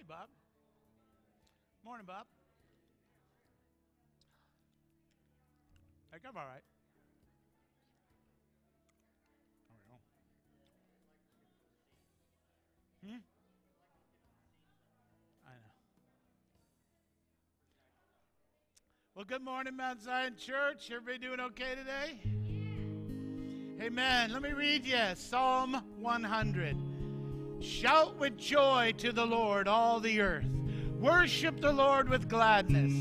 Hey, Bob. Morning, Bob. I think I'm all right. Hmm? I know. Well, good morning, Mount Zion Church. Everybody doing okay today? Amen. Let me read you Psalm 100. Shout with joy to the Lord, all the earth. Worship the Lord with gladness.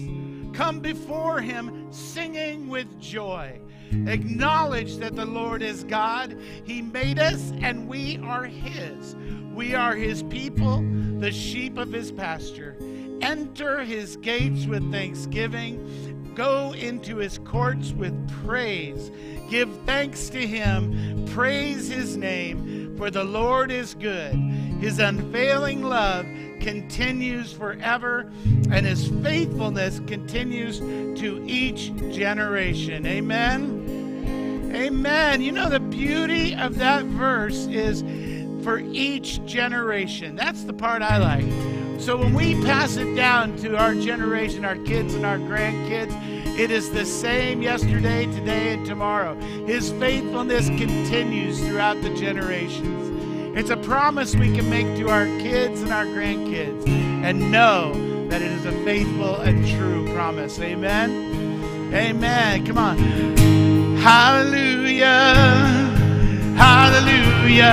Come before him singing with joy. Acknowledge that the Lord is God. He made us and we are his. We are his people, the sheep of his pasture. Enter his gates with thanksgiving. Go into his courts with praise. Give thanks to him. Praise his name, for the Lord is good. His unfailing love continues forever, and his faithfulness continues to each generation. Amen. Amen. You know, the beauty of that verse is for each generation. That's the part I like. So when we pass it down to our generation, our kids and our grandkids, it is the same yesterday, today, and tomorrow. His faithfulness continues throughout the generations. It's a promise we can make to our kids and our grandkids and know that it is a faithful and true promise. Amen. Amen. Come on. Hallelujah. Hallelujah.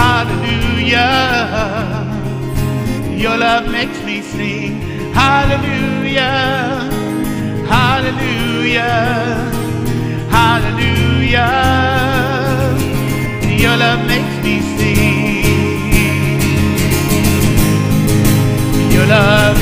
Hallelujah. Your love makes me sing. Hallelujah. Hallelujah. Hallelujah. Your love makes me sing. Your love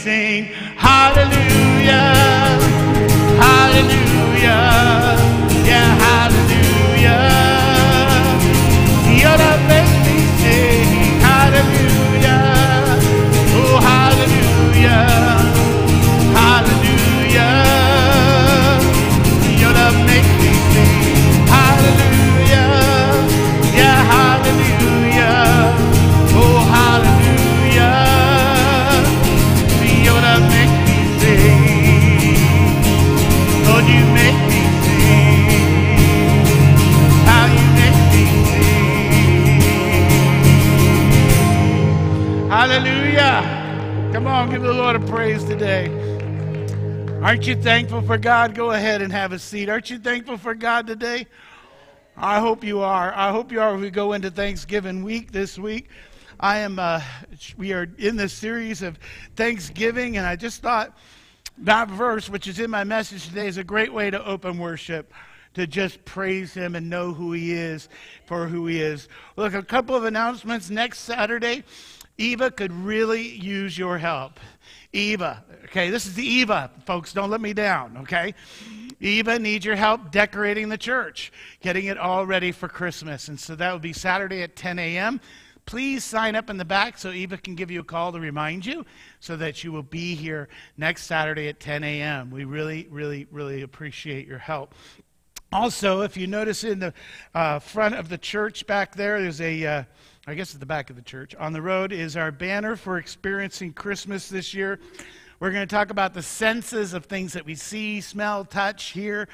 sing. Hallelujah. Lord a praise today. Aren't you thankful for God? Go ahead and have a seat. Aren't you thankful for God today? I hope you are. I hope you are. We go into Thanksgiving week this week. I am. Uh, we are in this series of Thanksgiving, and I just thought that verse, which is in my message today, is a great way to open worship, to just praise Him and know who He is for who He is. Look, a couple of announcements. Next Saturday, Eva could really use your help. Eva, okay, this is the Eva, folks, don't let me down, okay? Eva needs your help decorating the church, getting it all ready for Christmas. And so that will be Saturday at 10 a.m. Please sign up in the back so Eva can give you a call to remind you so that you will be here next Saturday at 10 a.m. We really, really, really appreciate your help. Also, if you notice in the uh, front of the church back there, there's a, uh, I guess at the back of the church, on the road is our banner for experiencing Christmas this year. We're going to talk about the senses of things that we see, smell, touch, hear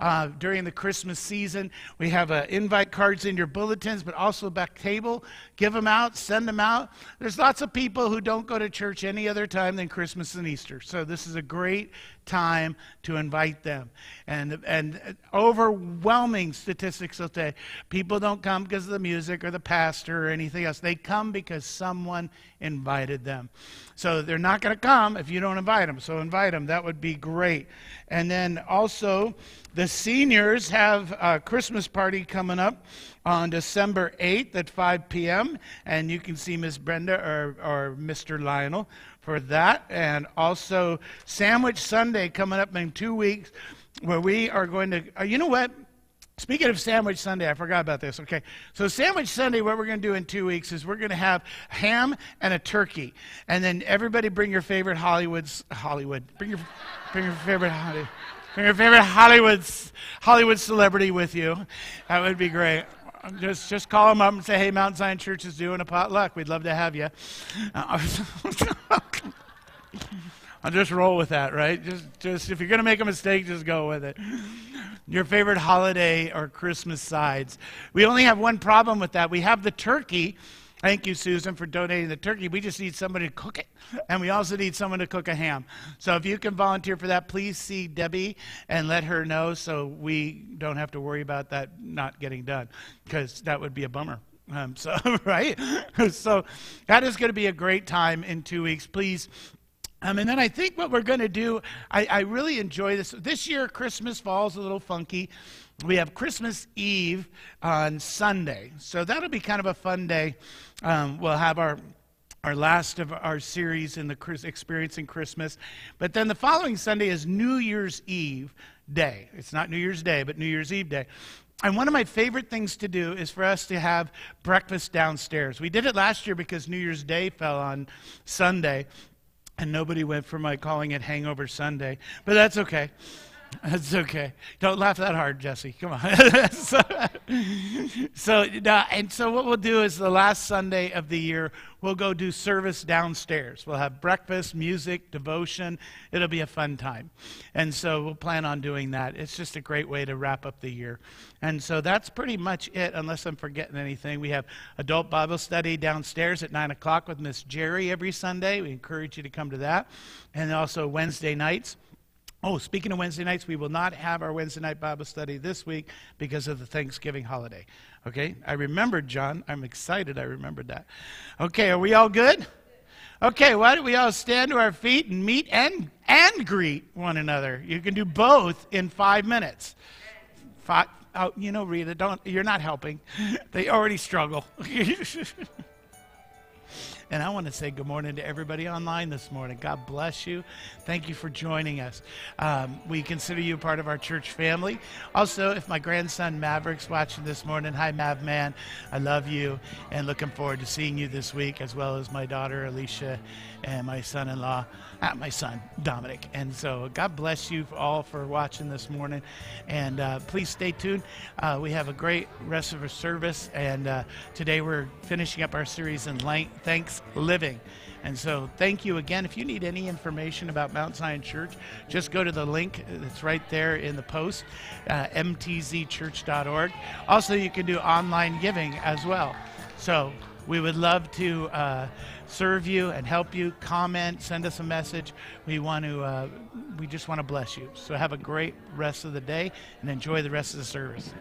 uh, during the Christmas season. We have uh, invite cards in your bulletins, but also back table. Give them out, send them out. There's lots of people who don't go to church any other time than Christmas and Easter. So this is a great time to invite them. And, and overwhelming statistics will say people don't come because of the music or the pastor or anything else. They come because someone invited them. So they're not going to come if you don't invite them. So invite them. That would be great. And then also, the seniors have a Christmas party coming up on December 8th at 5 p.m. And you can see Miss Brenda or, or Mr. Lionel for that. And also, Sandwich Sunday coming up in two weeks, where we are going to, uh, you know what? Speaking of Sandwich Sunday, I forgot about this. Okay. So, Sandwich Sunday, what we're going to do in two weeks is we're going to have ham and a turkey. And then everybody bring your favorite Hollywood's, Hollywood. Bring your, bring your favorite Hollywood. Bring your favorite Hollywood's, Hollywood celebrity with you. That would be great. Just, just call them up and say, hey, Mount Zion Church is doing a potluck. We'd love to have you. I'll just roll with that, right? Just, just if you're to make a mistake, just go with it. Your favorite holiday or Christmas sides. We only have one problem with that. We have the turkey. Thank you, Susan, for donating the turkey. We just need somebody to cook it. And we also need someone to cook a ham. So if you can volunteer for that, please see Debbie and let her know so we don't have to worry about that not getting done, because that would be a bummer. Um, so, right? so that is going to be a great time in two weeks. Please um, and then I think what we're going to do, I, I, really enjoy this. This year, Christmas falls a little funky. We have Christmas Eve on Sunday. So that'll be kind of a fun day. Um, we'll have our our last of our series in the experiencing christmas but then the following sunday is new year's eve day it's not new year's day but new year's eve day and one of my favorite things to do is for us to have breakfast downstairs. We did it last year because New Year's Day fell on Sunday, and nobody went for my calling it Hangover Sunday. But that's okay. That's okay. Don't laugh that hard, Jesse. Come on. so, so uh, and so what we'll do is the last Sunday of the year, we'll go do service downstairs. We'll have breakfast, music, devotion. It'll be a fun time. And so we'll plan on doing that. It's just a great way to wrap up the year. And so that's pretty much it, unless I'm forgetting anything. We have adult Bible study downstairs at 9 o'clock with Miss Jerry every Sunday. We encourage you to come to that. And also Wednesday nights. Oh, speaking of Wednesday nights, we will not have our Wednesday night Bible study this week because of the Thanksgiving holiday. Okay? I remembered, John. I'm excited I remembered that. Okay, are we all good? Okay, why don't we all stand to our feet and meet and, and greet one another? You can do both in five minutes. Five, oh, you know, Rita, don't, you're not helping. They already struggle. And I want to say good morning to everybody online this morning. God bless you. Thank you for joining us. Um, we consider you part of our church family. Also, if my grandson Maverick's watching this morning, hi, Mav Man. I love you and looking forward to seeing you this week, as well as my daughter Alicia and my son in law at my son, Dominic. And so God bless you all for watching this morning. And uh, please stay tuned. Uh, we have a great rest of our service. And uh, today we're finishing up our series in Thanks Living. And so, thank you again. If you need any information about Mount Zion Church, just go to the link that's right there in the post, uh, mtzchurch.org. Also, you can do online giving as well. So, we would love to uh, serve you and help you. Comment, send us a message. We want to, uh, we just want to bless you. So have a great rest of the day and enjoy the rest of the service.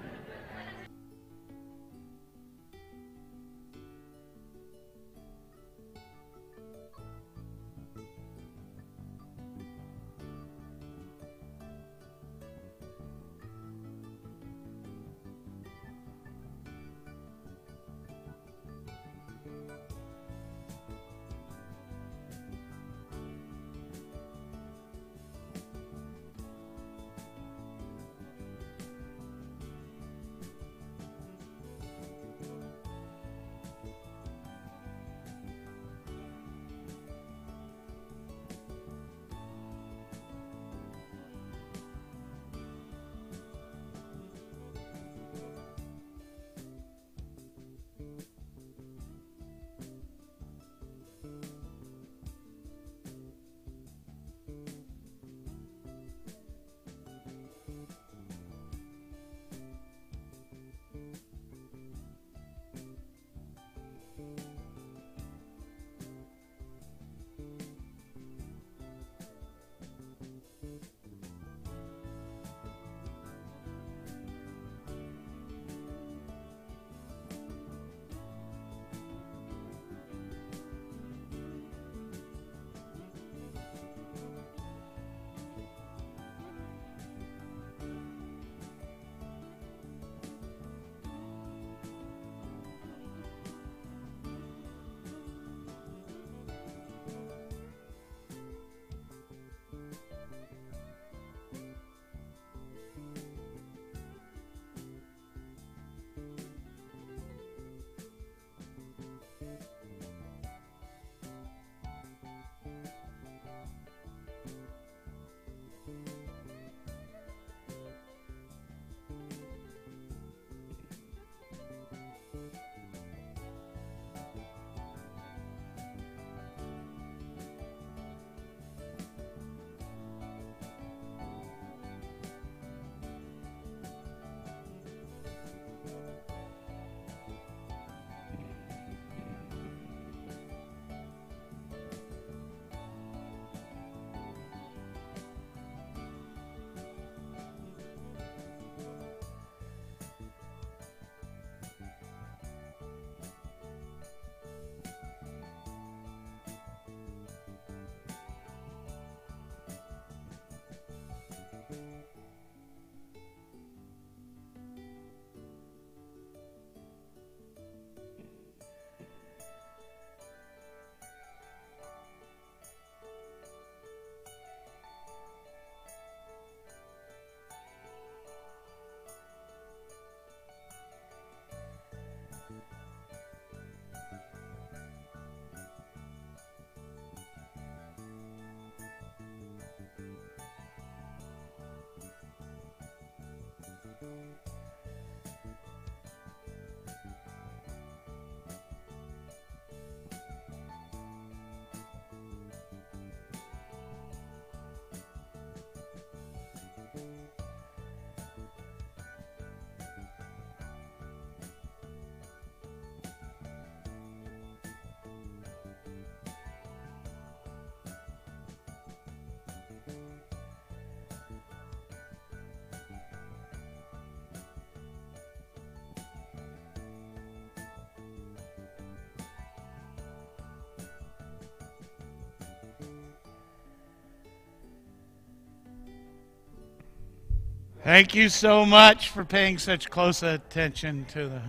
Thank you so much for paying such close attention to the.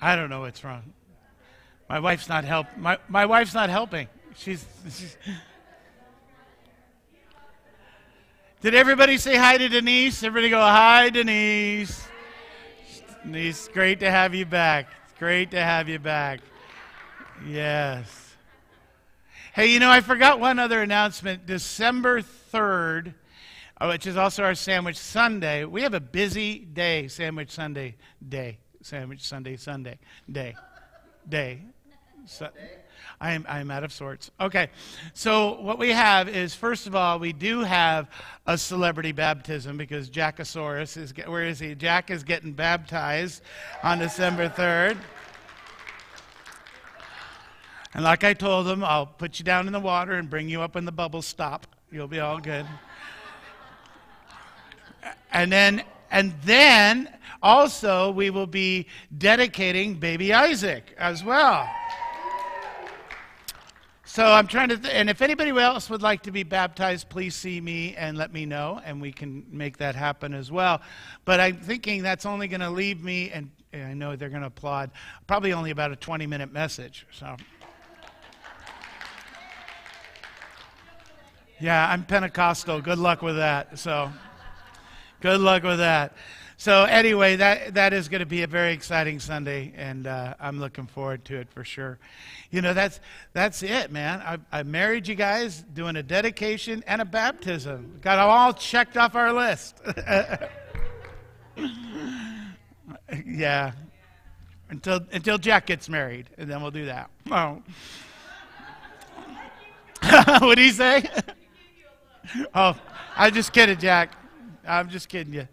I don't know what's wrong. My wife's not help. My, my wife's not helping. She's. Did everybody say hi to Denise? Everybody go hi, Denise. Denise, great to have you back. It's Great to have you back. Yes. Hey, you know, I forgot one other announcement. December 3rd, uh, which is also our Sandwich Sunday. We have a busy day, Sandwich Sunday day. Sandwich Sunday, Sunday, day, day. So, I am, I am out of sorts. Okay, so what we have is, first of all, we do have a celebrity baptism because Jackosaurus is, where is he? Jack is getting baptized on December 3rd. And like I told him, I'll put you down in the water and bring you up when the bubbles stop. You'll be all good. And then, and then also, we will be dedicating baby Isaac as well. So I'm trying to, th- and if anybody else would like to be baptized, please see me and let me know, and we can make that happen as well. But I'm thinking that's only going to leave me, and, and I know they're going to applaud, probably only about a 20 minute message. So. Yeah, I'm Pentecostal. Good luck with that. So, good luck with that. So anyway, that that is going to be a very exciting Sunday, and uh, I'm looking forward to it for sure. You know, that's that's it, man. I, I married you guys, doing a dedication and a baptism. Got them all checked off our list. yeah, until until Jack gets married, and then we'll do that. Oh. what do you say? oh, I'm just kidding, Jack. I'm just kidding you.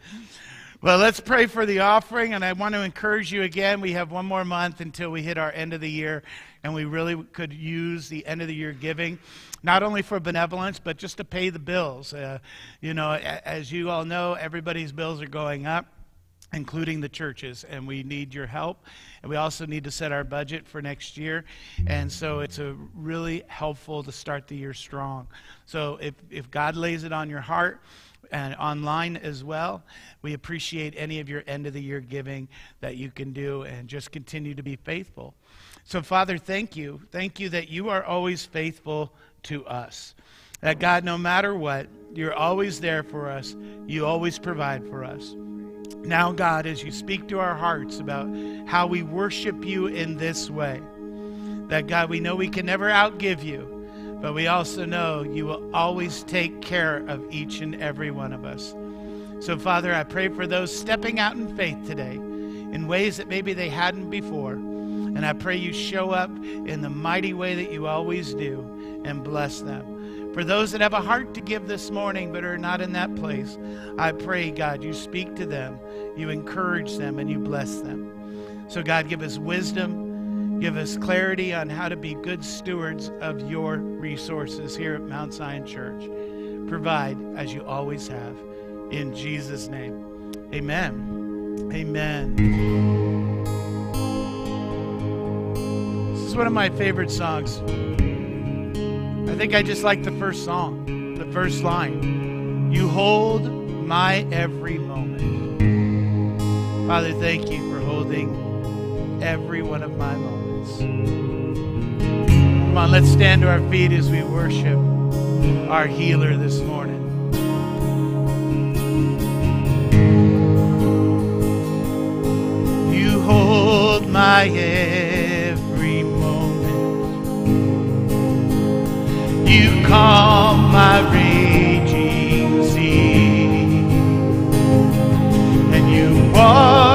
Well, let's pray for the offering, and I want to encourage you again. We have one more month until we hit our end of the year, and we really could use the end of the year giving, not only for benevolence, but just to pay the bills. Uh, you know, as you all know, everybody's bills are going up including the churches, and we need your help. And we also need to set our budget for next year. And so it's a really helpful to start the year strong. So if, if God lays it on your heart, and online as well. We appreciate any of your end of the year giving that you can do and just continue to be faithful. So, Father, thank you. Thank you that you are always faithful to us. That God, no matter what, you're always there for us, you always provide for us. Now, God, as you speak to our hearts about how we worship you in this way, that God, we know we can never outgive you. But we also know you will always take care of each and every one of us. So, Father, I pray for those stepping out in faith today in ways that maybe they hadn't before. And I pray you show up in the mighty way that you always do and bless them. For those that have a heart to give this morning but are not in that place, I pray, God, you speak to them, you encourage them, and you bless them. So, God, give us wisdom Give us clarity on how to be good stewards of your resources here at Mount Zion Church. Provide as you always have. In Jesus' name, amen. Amen. This is one of my favorite songs. I think I just like the first song, the first line. You hold my every moment. Father, thank you for holding every one of my moments. Come on, let's stand to our feet as we worship our healer this morning. You hold my every moment. You calm my raging sea. And you walk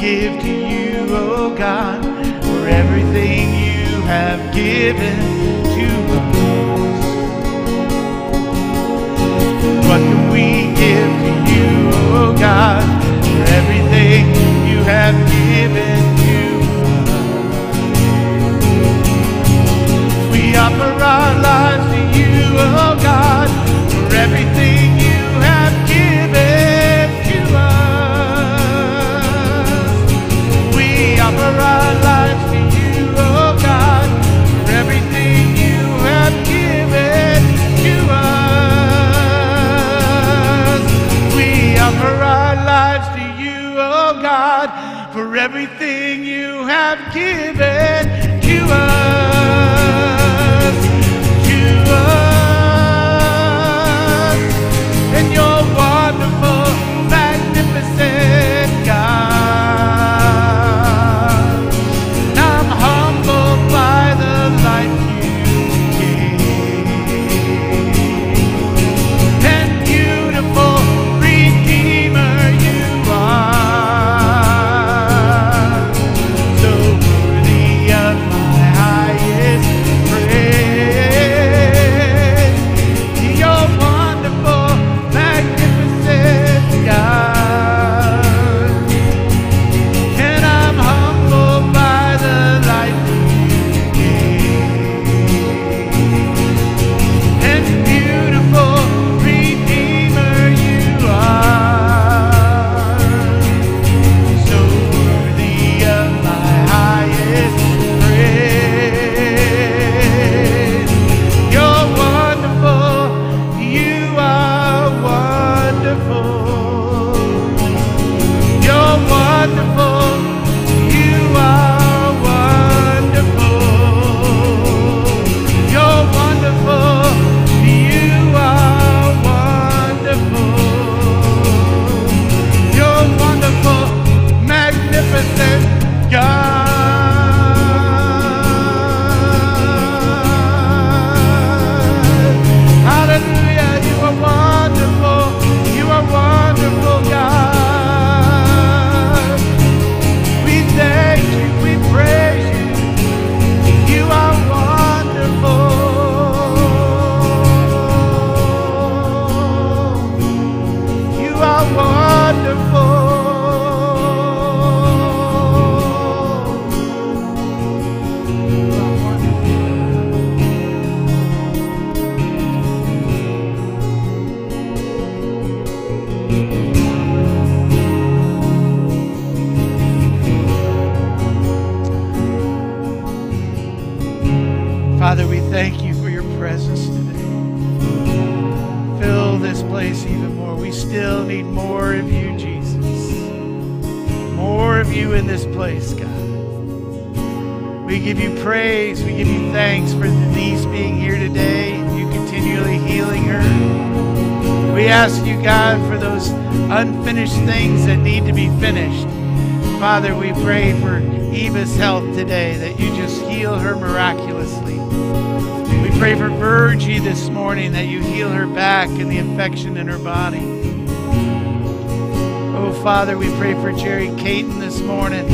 give to you, oh God, for everything you have given to us? What can we give to you, oh God, for everything you have given to us? We offer our lives to you, oh everything you have given Virgie this morning, that you heal her back and the infection in her body. Oh, Father, we pray for Jerry Caton this morning.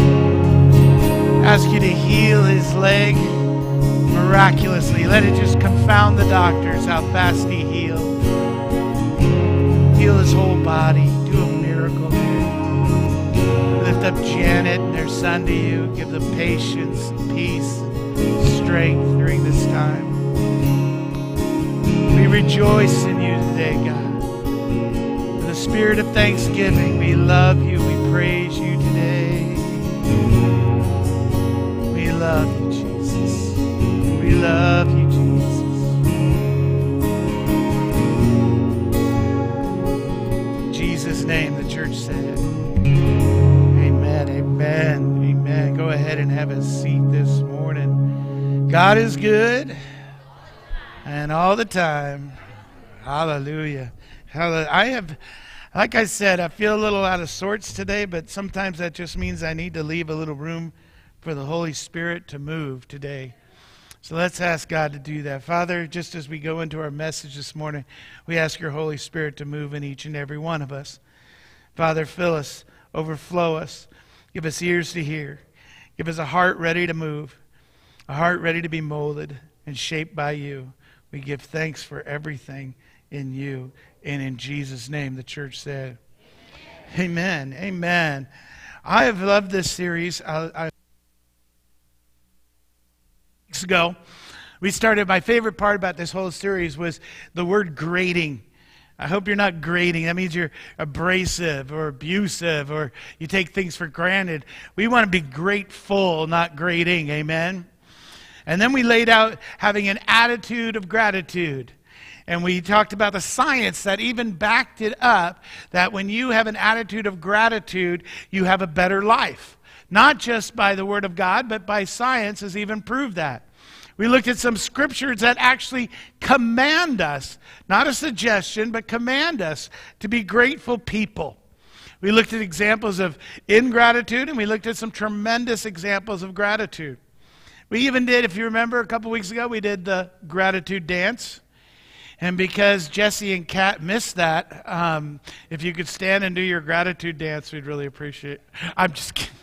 Ask you to heal his leg miraculously. Let it just confound the doctors how fast he healed. Heal his whole body. Do a miracle. Lift up Janet and their son to you. Give them patience, peace, strength during this time. Rejoice in you today, God. In the spirit of thanksgiving, we love you. We praise you today. We love you, Jesus. We love you, Jesus. In Jesus' name, the church said. Amen, amen, amen. Go ahead and have a seat this morning. God is good all the time. Hallelujah. Hallelujah. I have, like I said, I feel a little out of sorts today, but sometimes that just means I need to leave a little room for the Holy Spirit to move today. So let's ask God to do that. Father, just as we go into our message this morning, we ask your Holy Spirit to move in each and every one of us. Father, fill us, overflow us, give us ears to hear, give us a heart ready to move, a heart ready to be molded and shaped by you. We give thanks for everything in you. And in Jesus' name, the church said, Amen. Amen. Amen. I have loved this series. I, I weeks ago, we started. My favorite part about this whole series was the word grating. I hope you're not grating. That means you're abrasive or abusive or you take things for granted. We want to be grateful, not grating. Amen. And then we laid out having an attitude of gratitude. And we talked about the science that even backed it up that when you have an attitude of gratitude, you have a better life. Not just by the Word of God, but by science has even proved that. We looked at some scriptures that actually command us, not a suggestion, but command us to be grateful people. We looked at examples of ingratitude, and we looked at some tremendous examples of gratitude. We even did, if you remember, a couple weeks ago, we did the gratitude dance. And because Jesse and Kat missed that, um, if you could stand and do your gratitude dance, we'd really appreciate it. I'm just kidding.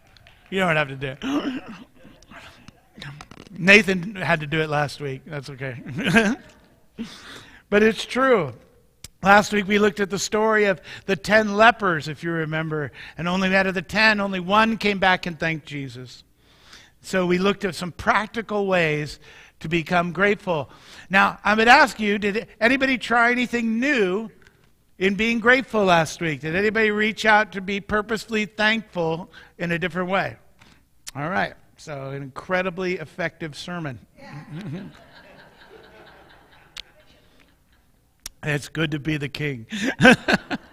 you don't have to do it. Nathan had to do it last week. That's okay. but it's true. Last week we looked at the story of the ten lepers, if you remember, and only out of the ten, only one came back and thanked Jesus. So we looked at some practical ways to become grateful. Now, I would ask you, did anybody try anything new in being grateful last week? Did anybody reach out to be purposefully thankful in a different way? All right. So, an incredibly effective sermon. it's good to be the king.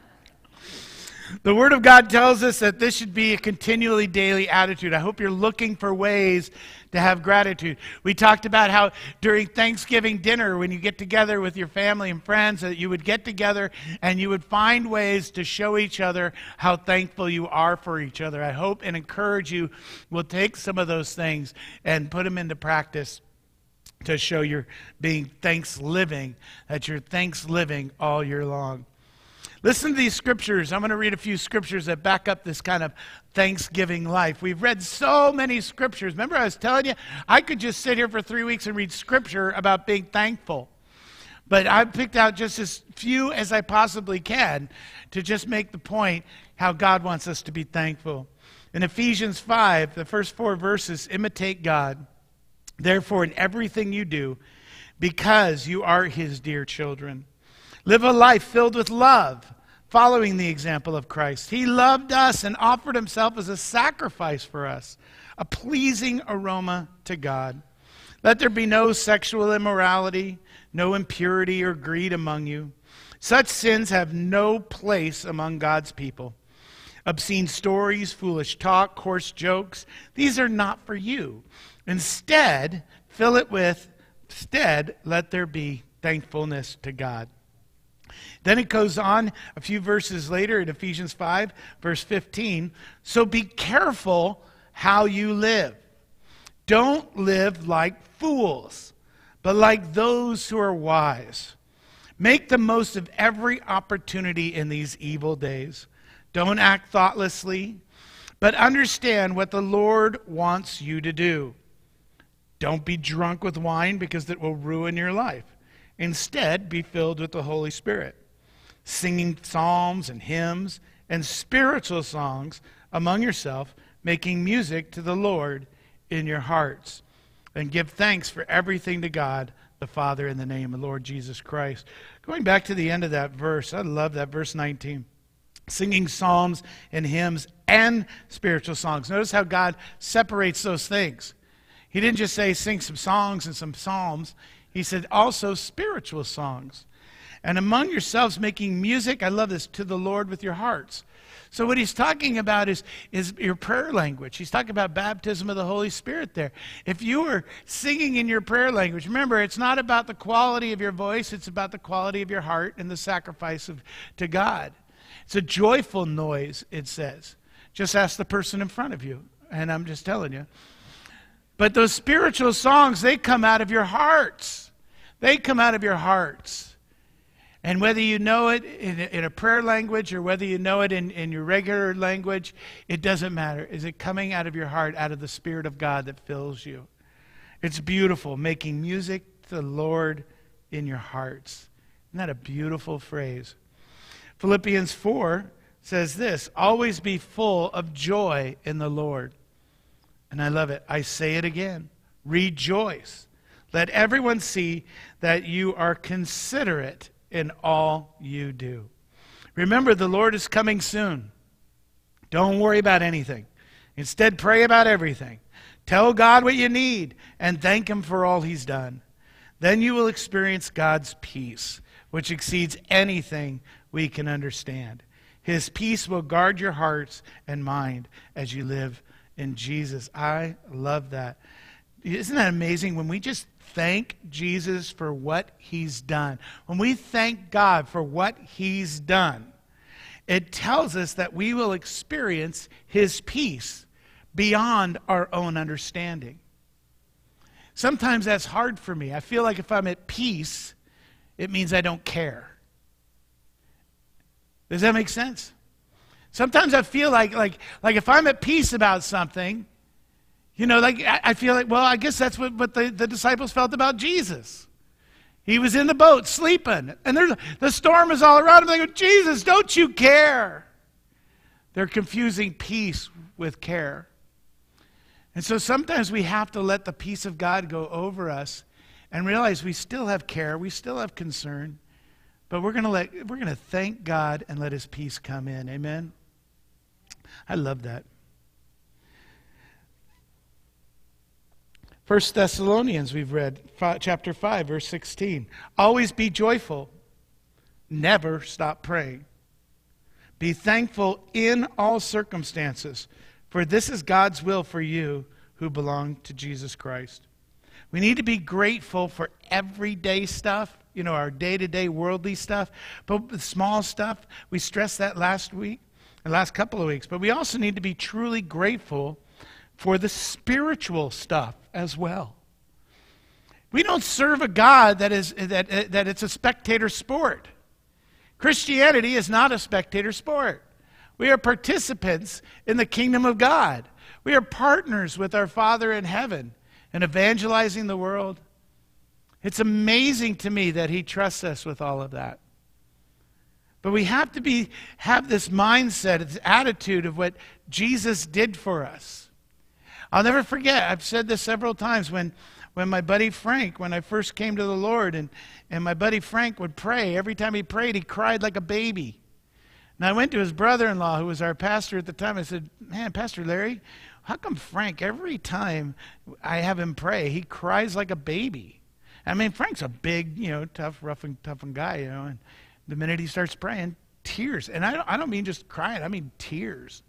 the Word of God tells us that this should be a continually daily attitude. I hope you're looking for ways to have gratitude. We talked about how during Thanksgiving dinner, when you get together with your family and friends, that you would get together and you would find ways to show each other how thankful you are for each other. I hope and encourage you will take some of those things and put them into practice to show you're being thanks living, that you're thanks living all year long. Listen to these scriptures. I'm going to read a few scriptures that back up this kind of Thanksgiving life. We've read so many scriptures. Remember, I was telling you, I could just sit here for three weeks and read scripture about being thankful. But I've picked out just as few as I possibly can to just make the point how God wants us to be thankful. In Ephesians 5, the first four verses imitate God. Therefore, in everything you do, because you are his dear children. Live a life filled with love, following the example of Christ. He loved us and offered himself as a sacrifice for us, a pleasing aroma to God. Let there be no sexual immorality, no impurity or greed among you. Such sins have no place among God's people. Obscene stories, foolish talk, coarse jokes, these are not for you. Instead, fill it with, instead, let there be thankfulness to God. Then it goes on a few verses later in Ephesians 5, verse 15. So be careful how you live. Don't live like fools, but like those who are wise. Make the most of every opportunity in these evil days. Don't act thoughtlessly, but understand what the Lord wants you to do. Don't be drunk with wine because it will ruin your life. Instead, be filled with the Holy Spirit, singing psalms and hymns and spiritual songs among yourself, making music to the Lord in your hearts. And give thanks for everything to God the Father in the name of Lord Jesus Christ. Going back to the end of that verse, I love that, verse 19. Singing psalms and hymns and spiritual songs. Notice how God separates those things. He didn't just say sing some songs and some psalms. He said also spiritual songs. And among yourselves making music, I love this, to the Lord with your hearts. So what he's talking about is, is your prayer language. He's talking about baptism of the Holy Spirit there. If you are singing in your prayer language, remember, it's not about the quality of your voice, it's about the quality of your heart and the sacrifice of, to God. It's a joyful noise, it says. Just ask the person in front of you. And I'm just telling you. But those spiritual songs, they come out of your hearts. They come out of your hearts. And whether you know it in a, in a prayer language or whether you know it in, in your regular language, it doesn't matter. Is it coming out of your heart, out of the Spirit of God that fills you? It's beautiful, making music to the Lord in your hearts. Isn't that a beautiful phrase? Philippians 4 says this always be full of joy in the Lord. And I love it. I say it again rejoice. Let everyone see that you are considerate in all you do. Remember, the Lord is coming soon. Don't worry about anything. Instead, pray about everything. Tell God what you need and thank Him for all He's done. Then you will experience God's peace, which exceeds anything we can understand. His peace will guard your hearts and mind as you live in Jesus. I love that. Isn't that amazing when we just thank Jesus for what he's done? When we thank God for what he's done, it tells us that we will experience his peace beyond our own understanding. Sometimes that's hard for me. I feel like if I'm at peace, it means I don't care. Does that make sense? Sometimes I feel like, like, like if I'm at peace about something, you know, like I, feel like, well, I guess that's what, what the, the disciples felt about Jesus. He was in the boat sleeping, and there's, the storm is all around him. They go, Jesus, don't you care? They're confusing peace with care. And so sometimes we have to let the peace of God go over us and realize we still have care, we still have concern, but we're going to let we're going to thank God and let his peace come in. Amen. I love that. First Thessalonians, we've read chapter 5, verse 16. Always be joyful. Never stop praying. Be thankful in all circumstances, for this is God's will for you who belong to Jesus Christ. We need to be grateful for everyday stuff, you know, our day to day worldly stuff, but the small stuff, we stressed that last week, the last couple of weeks, but we also need to be truly grateful for the spiritual stuff as well. We don't serve a God that, is, that, uh, that it's a spectator sport. Christianity is not a spectator sport. We are participants in the kingdom of God. We are partners with our Father in heaven and evangelizing the world. It's amazing to me that He trusts us with all of that. But we have to be, have this mindset, this attitude of what Jesus did for us. I'll never forget, I've said this several times when, when my buddy Frank, when I first came to the Lord, and, and my buddy Frank would pray. Every time he prayed, he cried like a baby. And I went to his brother in law, who was our pastor at the time. I said, Man, Pastor Larry, how come Frank, every time I have him pray, he cries like a baby? I mean, Frank's a big, you know, tough, rough and tough and guy, you know, and the minute he starts praying, tears. And I don't, I don't mean just crying, I mean tears.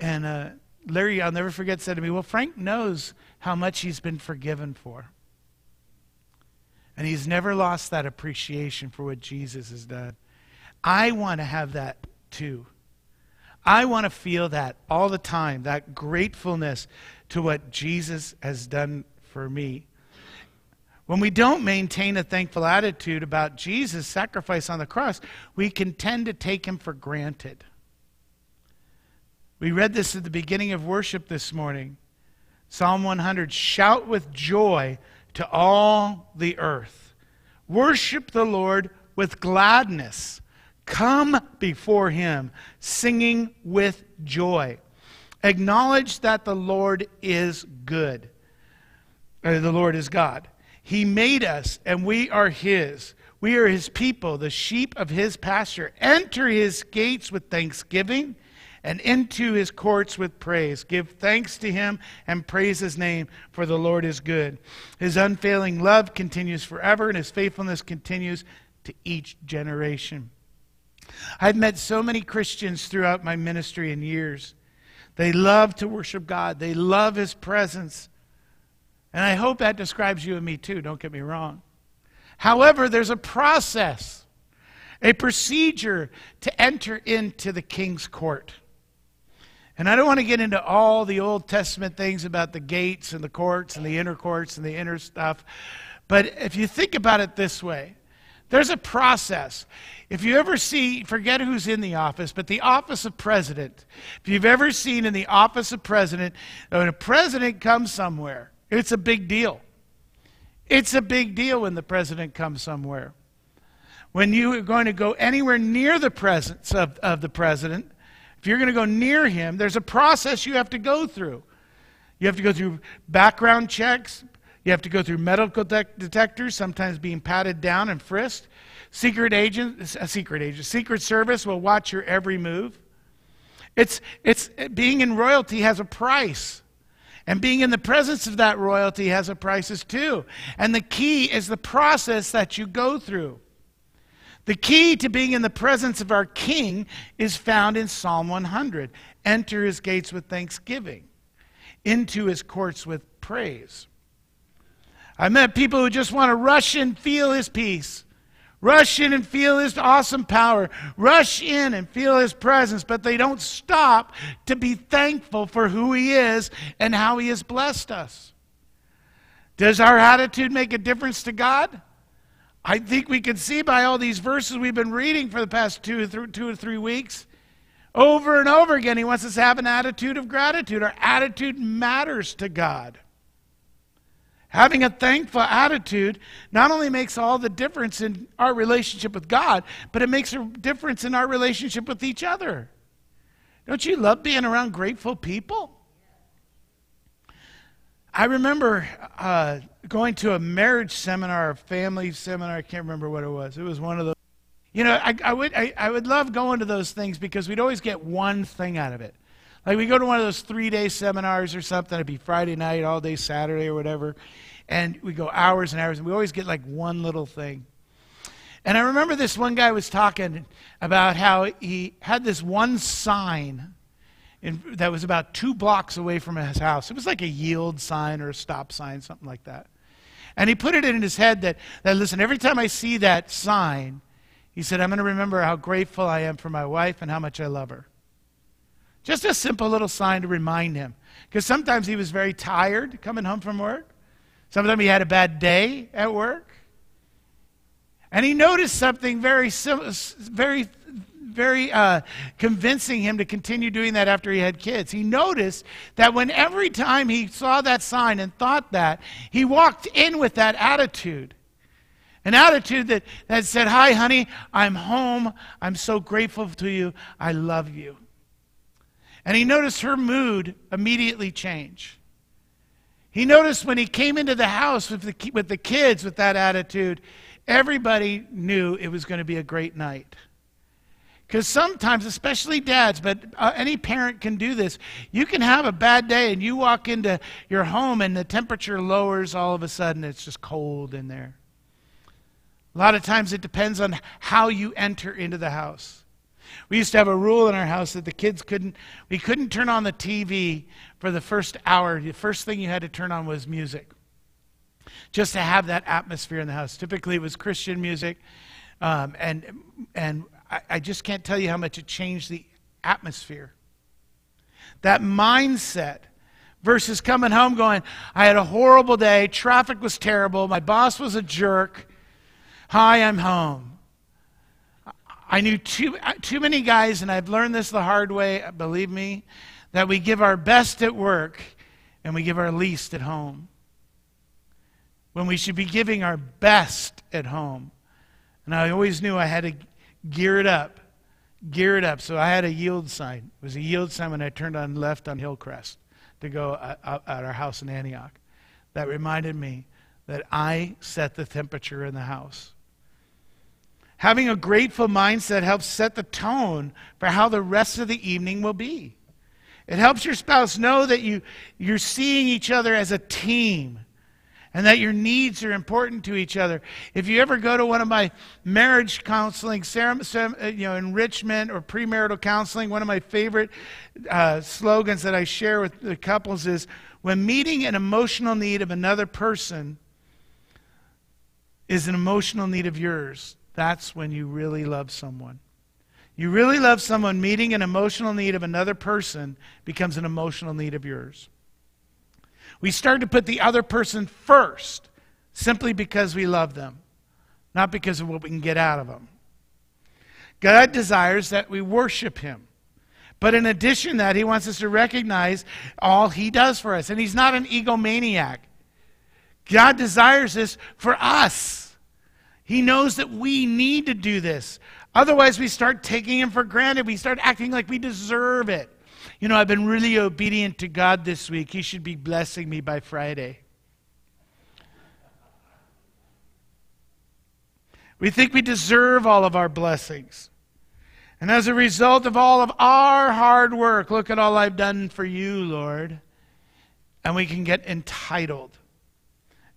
And uh, Larry, I'll never forget, said to me, Well, Frank knows how much he's been forgiven for. And he's never lost that appreciation for what Jesus has done. I want to have that too. I want to feel that all the time, that gratefulness to what Jesus has done for me. When we don't maintain a thankful attitude about Jesus' sacrifice on the cross, we can tend to take him for granted. We read this at the beginning of worship this morning. Psalm 100 Shout with joy to all the earth. Worship the Lord with gladness. Come before him singing with joy. Acknowledge that the Lord is good. Uh, the Lord is God. He made us, and we are his. We are his people, the sheep of his pasture. Enter his gates with thanksgiving and into his courts with praise. Give thanks to him and praise his name, for the Lord is good. His unfailing love continues forever, and his faithfulness continues to each generation. I've met so many Christians throughout my ministry and years. They love to worship God, they love His presence. And I hope that describes you and me too, don't get me wrong. However, there's a process, a procedure to enter into the king's court. And I don't want to get into all the Old Testament things about the gates and the courts and the inner courts and the inner stuff. But if you think about it this way, there's a process. If you ever see, forget who's in the office, but the office of president, if you've ever seen in the office of president, when a president comes somewhere, it's a big deal. It's a big deal when the president comes somewhere. When you are going to go anywhere near the presence of, of the president, if you're going to go near him, there's a process you have to go through. You have to go through background checks. You have to go through medical de- detectors, sometimes being patted down and frisked. Secret agent, a secret agent, Secret Service will watch your every move. It's, it's being in royalty has a price. And being in the presence of that royalty has a price too. And the key is the process that you go through. The key to being in the presence of our King is found in Psalm 100. Enter his gates with thanksgiving, into his courts with praise. I met people who just want to rush and feel his peace. Rush in and feel his awesome power. Rush in and feel his presence, but they don't stop to be thankful for who he is and how he has blessed us. Does our attitude make a difference to God? I think we can see by all these verses we've been reading for the past two, two or three weeks. Over and over again, he wants us to have an attitude of gratitude. Our attitude matters to God. Having a thankful attitude not only makes all the difference in our relationship with God, but it makes a difference in our relationship with each other. Don't you love being around grateful people? I remember uh, going to a marriage seminar, a family seminar. I can't remember what it was. It was one of those. You know, I, I would I, I would love going to those things because we'd always get one thing out of it. Like we go to one of those three day seminars or something, it'd be Friday night, all day Saturday or whatever, and we go hours and hours, and we always get like one little thing. And I remember this one guy was talking about how he had this one sign in, that was about two blocks away from his house. It was like a yield sign or a stop sign, something like that. And he put it in his head that, that listen, every time I see that sign, he said, I'm going to remember how grateful I am for my wife and how much I love her. Just a simple little sign to remind him. Because sometimes he was very tired coming home from work. Sometimes he had a bad day at work. And he noticed something very, very, very uh, convincing him to continue doing that after he had kids. He noticed that when every time he saw that sign and thought that, he walked in with that attitude. An attitude that, that said, Hi, honey, I'm home. I'm so grateful to you. I love you. And he noticed her mood immediately change. He noticed when he came into the house with the, with the kids with that attitude, everybody knew it was going to be a great night. Because sometimes, especially dads, but uh, any parent can do this, you can have a bad day and you walk into your home and the temperature lowers all of a sudden, it's just cold in there. A lot of times it depends on how you enter into the house. We used to have a rule in our house that the kids couldn't, we couldn't turn on the TV for the first hour. The first thing you had to turn on was music, just to have that atmosphere in the house. Typically, it was Christian music, um, and, and I, I just can't tell you how much it changed the atmosphere. That mindset versus coming home going, I had a horrible day, traffic was terrible, my boss was a jerk. Hi, I'm home. I knew too, too many guys, and I've learned this the hard way, believe me, that we give our best at work and we give our least at home. When we should be giving our best at home. And I always knew I had to gear it up, gear it up. So I had a yield sign. It was a yield sign when I turned on left on Hillcrest to go out at our house in Antioch. That reminded me that I set the temperature in the house. Having a grateful mindset helps set the tone for how the rest of the evening will be. It helps your spouse know that you, you're seeing each other as a team and that your needs are important to each other. If you ever go to one of my marriage counseling, uh, you know, enrichment or premarital counseling, one of my favorite uh, slogans that I share with the couples is when meeting an emotional need of another person is an emotional need of yours, that's when you really love someone. You really love someone, meeting an emotional need of another person becomes an emotional need of yours. We start to put the other person first simply because we love them, not because of what we can get out of them. God desires that we worship Him. But in addition that, He wants us to recognize all He does for us. And He's not an egomaniac. God desires this for us. He knows that we need to do this. Otherwise, we start taking Him for granted. We start acting like we deserve it. You know, I've been really obedient to God this week. He should be blessing me by Friday. We think we deserve all of our blessings. And as a result of all of our hard work, look at all I've done for you, Lord. And we can get entitled.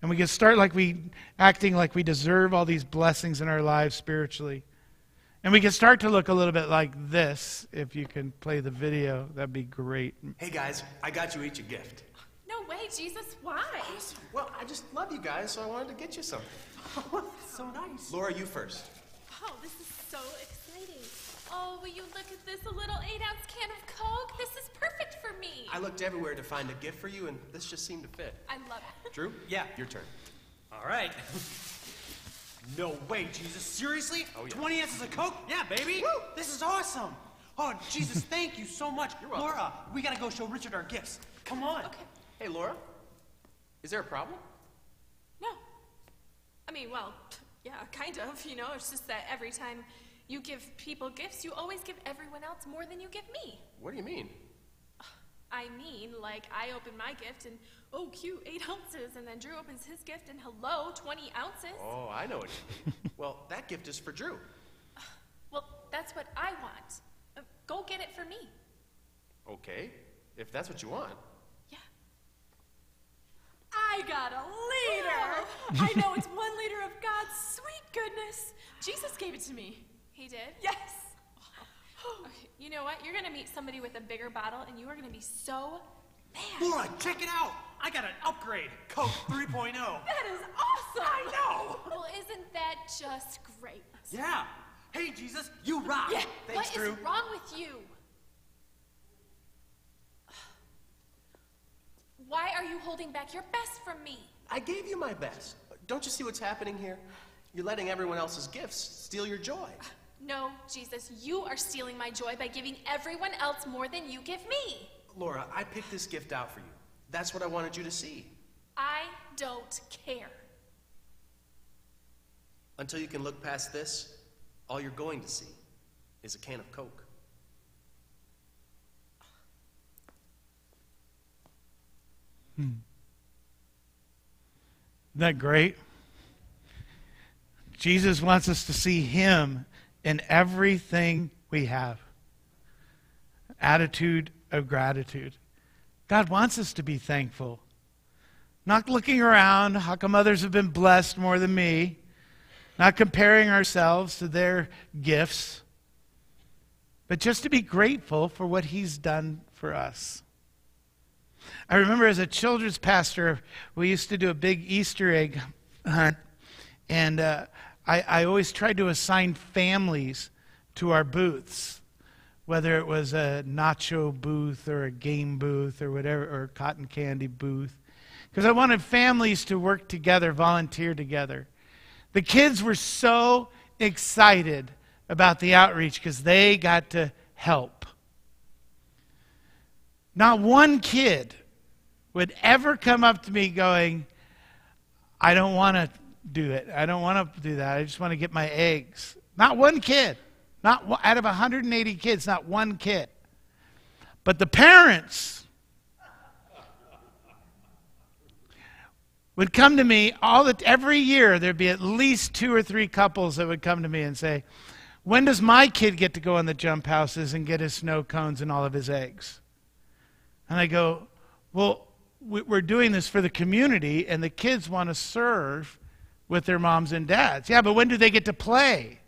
And we can start like we acting like we deserve all these blessings in our lives spiritually. And we can start to look a little bit like this. If you can play the video, that'd be great. Hey guys, I got you each a gift. No way, Jesus, why? Well, I just love you guys, so I wanted to get you something. so nice. Laura, you first. Oh, this is so exciting. Oh, will you look at this? A little eight ounce can of Coke? This is perfect for me. I looked everywhere to find a gift for you, and this just seemed to fit. I love it. Drew? Yeah. Your turn. All right. no way, Jesus. Seriously? Oh, yeah. 20 ounces of Coke? Yeah, baby. Woo! This is awesome. Oh, Jesus, thank you so much. You're welcome. Laura, we gotta go show Richard our gifts. Come on. Okay. Hey, Laura. Is there a problem? No. I mean, well, yeah, kind of. You know, it's just that every time you give people gifts, you always give everyone else more than you give me. What do you mean? I mean, like, I open my gift and, oh, cute, eight ounces. And then Drew opens his gift and, hello, 20 ounces. Oh, I know what you mean. well, that gift is for Drew. Well, that's what I want. Uh, go get it for me. Okay, if that's what you want. Yeah. I got a liter. I know it's one liter of God's sweet goodness. Jesus gave it to me. He did? Yes. Okay, you know what? You're gonna meet somebody with a bigger bottle, and you are gonna be so mad. Laura, check it out. I got an upgrade. Coke oh. 3.0. That is awesome. I know. Well, isn't that just great? Yeah. Hey, Jesus, you rock. Yeah. Thanks, Drew. What is wrong with you? Why are you holding back your best from me? I gave you my best. Don't you see what's happening here? You're letting everyone else's gifts steal your joy. Uh, no, Jesus, you are stealing my joy by giving everyone else more than you give me. Laura, I picked this gift out for you. That's what I wanted you to see. I don't care. Until you can look past this, all you're going to see is a can of Coke. Hmm. Isn't that great? Jesus wants us to see Him in everything we have. Attitude of gratitude. God wants us to be thankful. Not looking around, how come others have been blessed more than me? Not comparing ourselves to their gifts, but just to be grateful for what He's done for us. I remember as a children's pastor, we used to do a big Easter egg hunt, and uh, I, I always tried to assign families to our booths, whether it was a nacho booth or a game booth or whatever, or cotton candy booth, because I wanted families to work together, volunteer together. The kids were so excited about the outreach because they got to help. Not one kid would ever come up to me going, I don't want to do it. I don't want to do that. I just want to get my eggs. Not one kid. Not out of 180 kids, not one kid. But the parents would come to me all the, every year. There'd be at least two or three couples that would come to me and say, "When does my kid get to go in the jump houses and get his snow cones and all of his eggs?" And I go, "Well, we're doing this for the community, and the kids want to serve with their moms and dads. Yeah, but when do they get to play?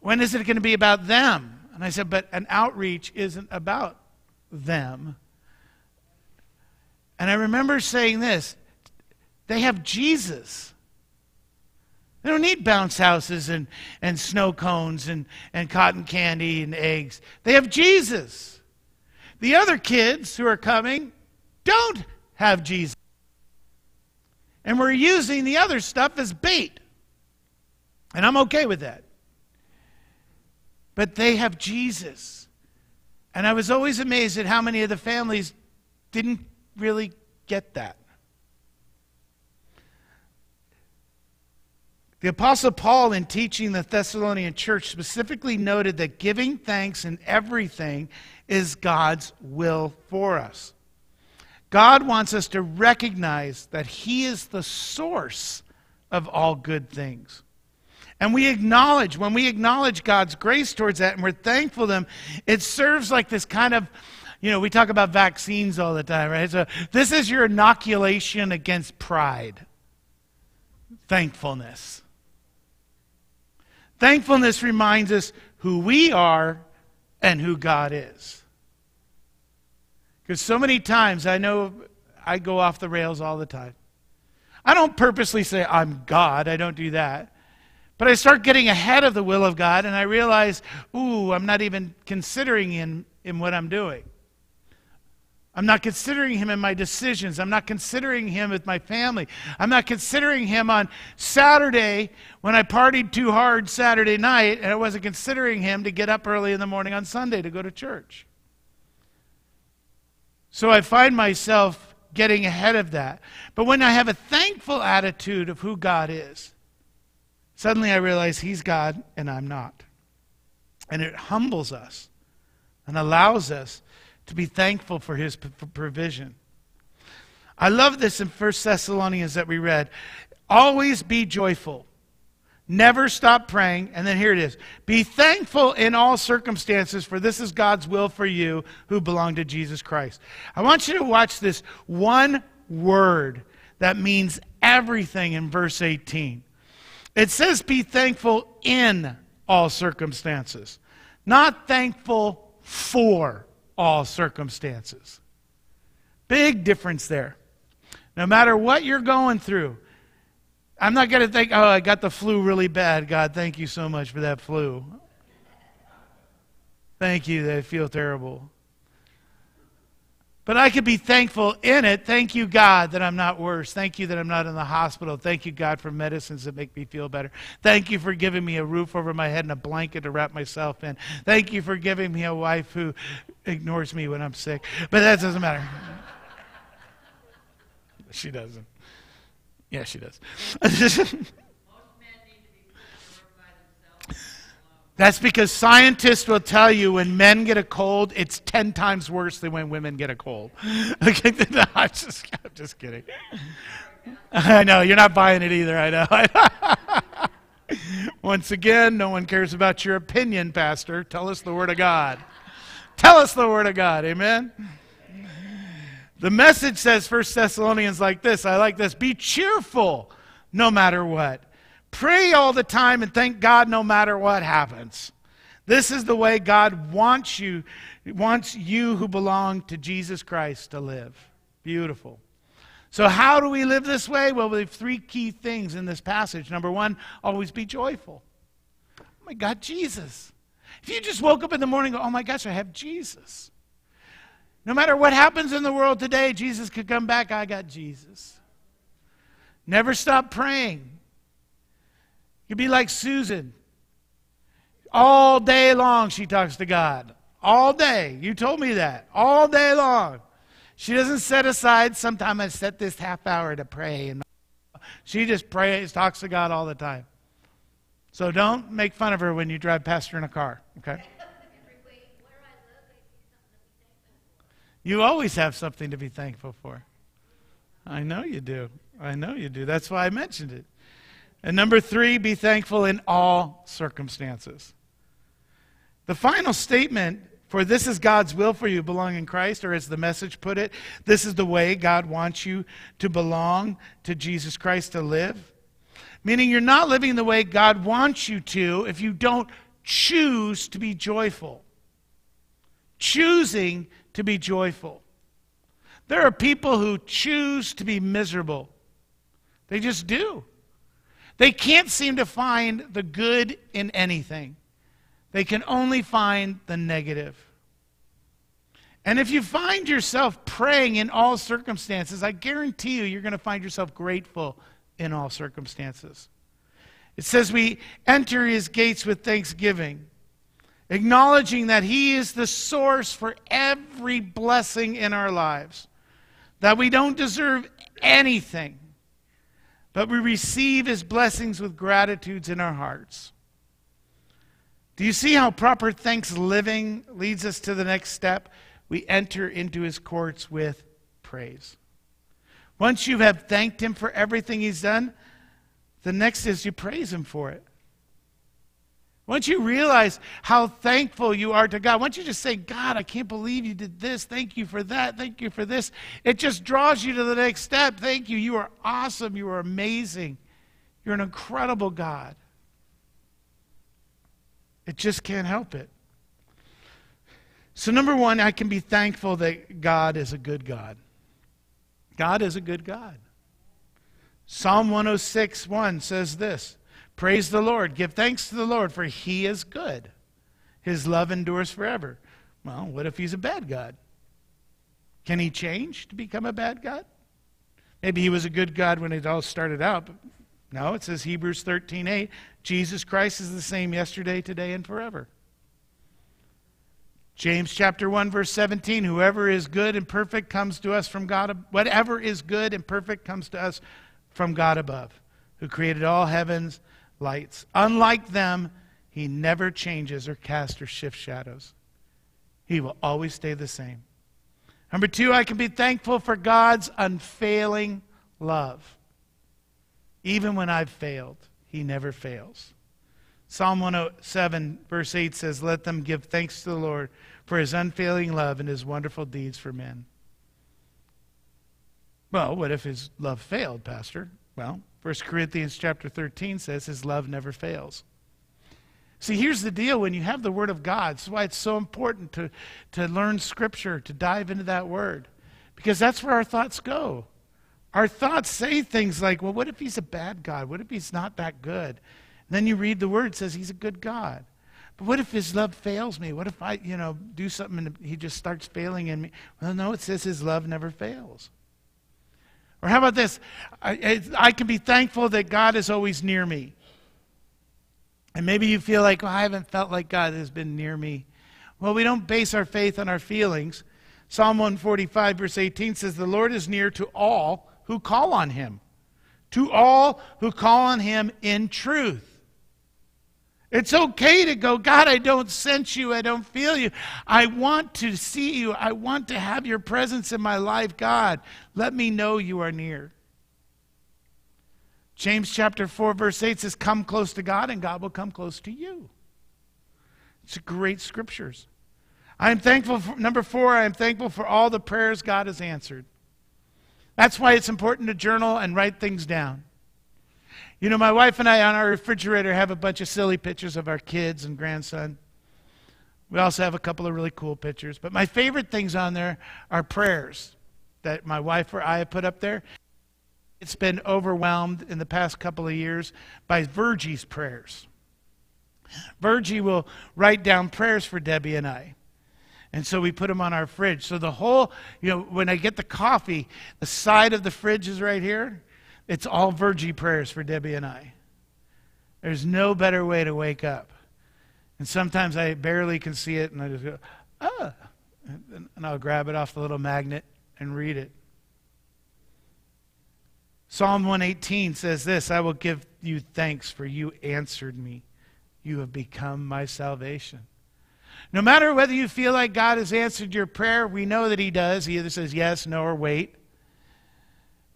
When is it going to be about them? And I said, But an outreach isn't about them. And I remember saying this they have Jesus. They don't need bounce houses and, and snow cones and, and cotton candy and eggs. They have Jesus. The other kids who are coming don't have Jesus. And we're using the other stuff as bait. And I'm okay with that. But they have Jesus. And I was always amazed at how many of the families didn't really get that. The Apostle Paul, in teaching the Thessalonian church, specifically noted that giving thanks in everything is God's will for us. God wants us to recognize that He is the source of all good things. And we acknowledge, when we acknowledge God's grace towards that and we're thankful to Him, it serves like this kind of, you know, we talk about vaccines all the time, right? So this is your inoculation against pride thankfulness. Thankfulness reminds us who we are and who God is. Because so many times I know I go off the rails all the time. I don't purposely say I'm God, I don't do that. But I start getting ahead of the will of God and I realize, ooh, I'm not even considering Him in what I'm doing. I'm not considering him in my decisions. I'm not considering him with my family. I'm not considering him on Saturday when I partied too hard Saturday night, and I wasn't considering him to get up early in the morning on Sunday to go to church. So I find myself getting ahead of that. But when I have a thankful attitude of who God is, suddenly I realize he's God and I'm not. And it humbles us and allows us to be thankful for his provision. I love this in 1 Thessalonians that we read. Always be joyful. Never stop praying. And then here it is Be thankful in all circumstances, for this is God's will for you who belong to Jesus Christ. I want you to watch this one word that means everything in verse 18. It says, Be thankful in all circumstances, not thankful for all circumstances. Big difference there. No matter what you're going through, I'm not going to think, oh, I got the flu really bad. God, thank you so much for that flu. Thank you, that I feel terrible. But I could be thankful in it. Thank you, God, that I'm not worse. Thank you that I'm not in the hospital. Thank you, God, for medicines that make me feel better. Thank you for giving me a roof over my head and a blanket to wrap myself in. Thank you for giving me a wife who ignores me when I'm sick. But that doesn't matter. she doesn't. Yeah, she does. That's because scientists will tell you when men get a cold, it's 10 times worse than when women get a cold. No, I'm, just, I'm just kidding. I know, you're not buying it either, I know. Once again, no one cares about your opinion, Pastor. Tell us the Word of God. Tell us the Word of God, amen? The message says, First Thessalonians like this. I like this. Be cheerful no matter what. Pray all the time and thank God no matter what happens. This is the way God wants you, wants you who belong to Jesus Christ to live. Beautiful. So, how do we live this way? Well, we have three key things in this passage. Number one, always be joyful. Oh my God, Jesus. If you just woke up in the morning and go, oh my gosh, I have Jesus. No matter what happens in the world today, Jesus could come back. I got Jesus. Never stop praying. You'd be like Susan. All day long, she talks to God. All day. You told me that. All day long. She doesn't set aside, sometime I set this half hour to pray. And she just prays, talks to God all the time. So don't make fun of her when you drive past her in a car, okay? You always have something to be thankful for. I know you do. I know you do. That's why I mentioned it. And number three, be thankful in all circumstances. The final statement for this is God's will for you, belong in Christ, or as the message put it, this is the way God wants you to belong to Jesus Christ to live. Meaning you're not living the way God wants you to if you don't choose to be joyful. Choosing to be joyful. There are people who choose to be miserable. They just do. They can't seem to find the good in anything, they can only find the negative. And if you find yourself praying in all circumstances, I guarantee you, you're going to find yourself grateful in all circumstances. It says we enter his gates with thanksgiving, acknowledging that he is the source for every blessing in our lives, that we don't deserve anything, but we receive his blessings with gratitudes in our hearts. Do you see how proper thanks living leads us to the next step? we enter into his courts with praise. Once you have thanked him for everything he's done, the next is you praise him for it. Once you realize how thankful you are to God, once you just say, God, I can't believe you did this. Thank you for that. Thank you for this. It just draws you to the next step. Thank you. You are awesome. You are amazing. You're an incredible God. It just can't help it. So, number one, I can be thankful that God is a good God. God is a good God. Psalm 106 1 says this Praise the Lord, give thanks to the Lord, for he is good. His love endures forever. Well, what if he's a bad God? Can he change to become a bad God? Maybe he was a good God when it all started out, but no, it says Hebrews 13 8, Jesus Christ is the same yesterday, today, and forever. James chapter 1 verse 17 whoever is good and perfect comes to us from God whatever is good and perfect comes to us from God above who created all heavens lights. Unlike them he never changes or casts or shifts shadows. He will always stay the same. Number 2 I can be thankful for God's unfailing love. Even when I've failed he never fails. Psalm 107, verse 8 says, Let them give thanks to the Lord for his unfailing love and his wonderful deeds for men. Well, what if his love failed, Pastor? Well, 1 Corinthians chapter 13 says his love never fails. See, here's the deal when you have the Word of God, that's why it's so important to, to learn Scripture, to dive into that Word, because that's where our thoughts go. Our thoughts say things like, well, what if he's a bad God? What if he's not that good? And then you read the word, says he's a good God. But what if his love fails me? What if I, you know, do something and he just starts failing in me? Well, no, it says his love never fails. Or how about this? I, I can be thankful that God is always near me. And maybe you feel like, well, I haven't felt like God has been near me. Well, we don't base our faith on our feelings. Psalm 145, verse 18 says, The Lord is near to all who call on him, to all who call on him in truth. It's okay to go, God, I don't sense you. I don't feel you. I want to see you. I want to have your presence in my life. God, let me know you are near. James chapter 4, verse 8 says, Come close to God, and God will come close to you. It's great scriptures. I am thankful for, number four, I am thankful for all the prayers God has answered. That's why it's important to journal and write things down. You know, my wife and I on our refrigerator have a bunch of silly pictures of our kids and grandson. We also have a couple of really cool pictures. But my favorite things on there are prayers that my wife or I have put up there. It's been overwhelmed in the past couple of years by Virgie's prayers. Virgie will write down prayers for Debbie and I. And so we put them on our fridge. So the whole, you know, when I get the coffee, the side of the fridge is right here. It's all Virgie prayers for Debbie and I. There's no better way to wake up. And sometimes I barely can see it, and I just go, ah, and I'll grab it off the little magnet and read it. Psalm 118 says this I will give you thanks, for you answered me. You have become my salvation. No matter whether you feel like God has answered your prayer, we know that He does. He either says yes, no, or wait.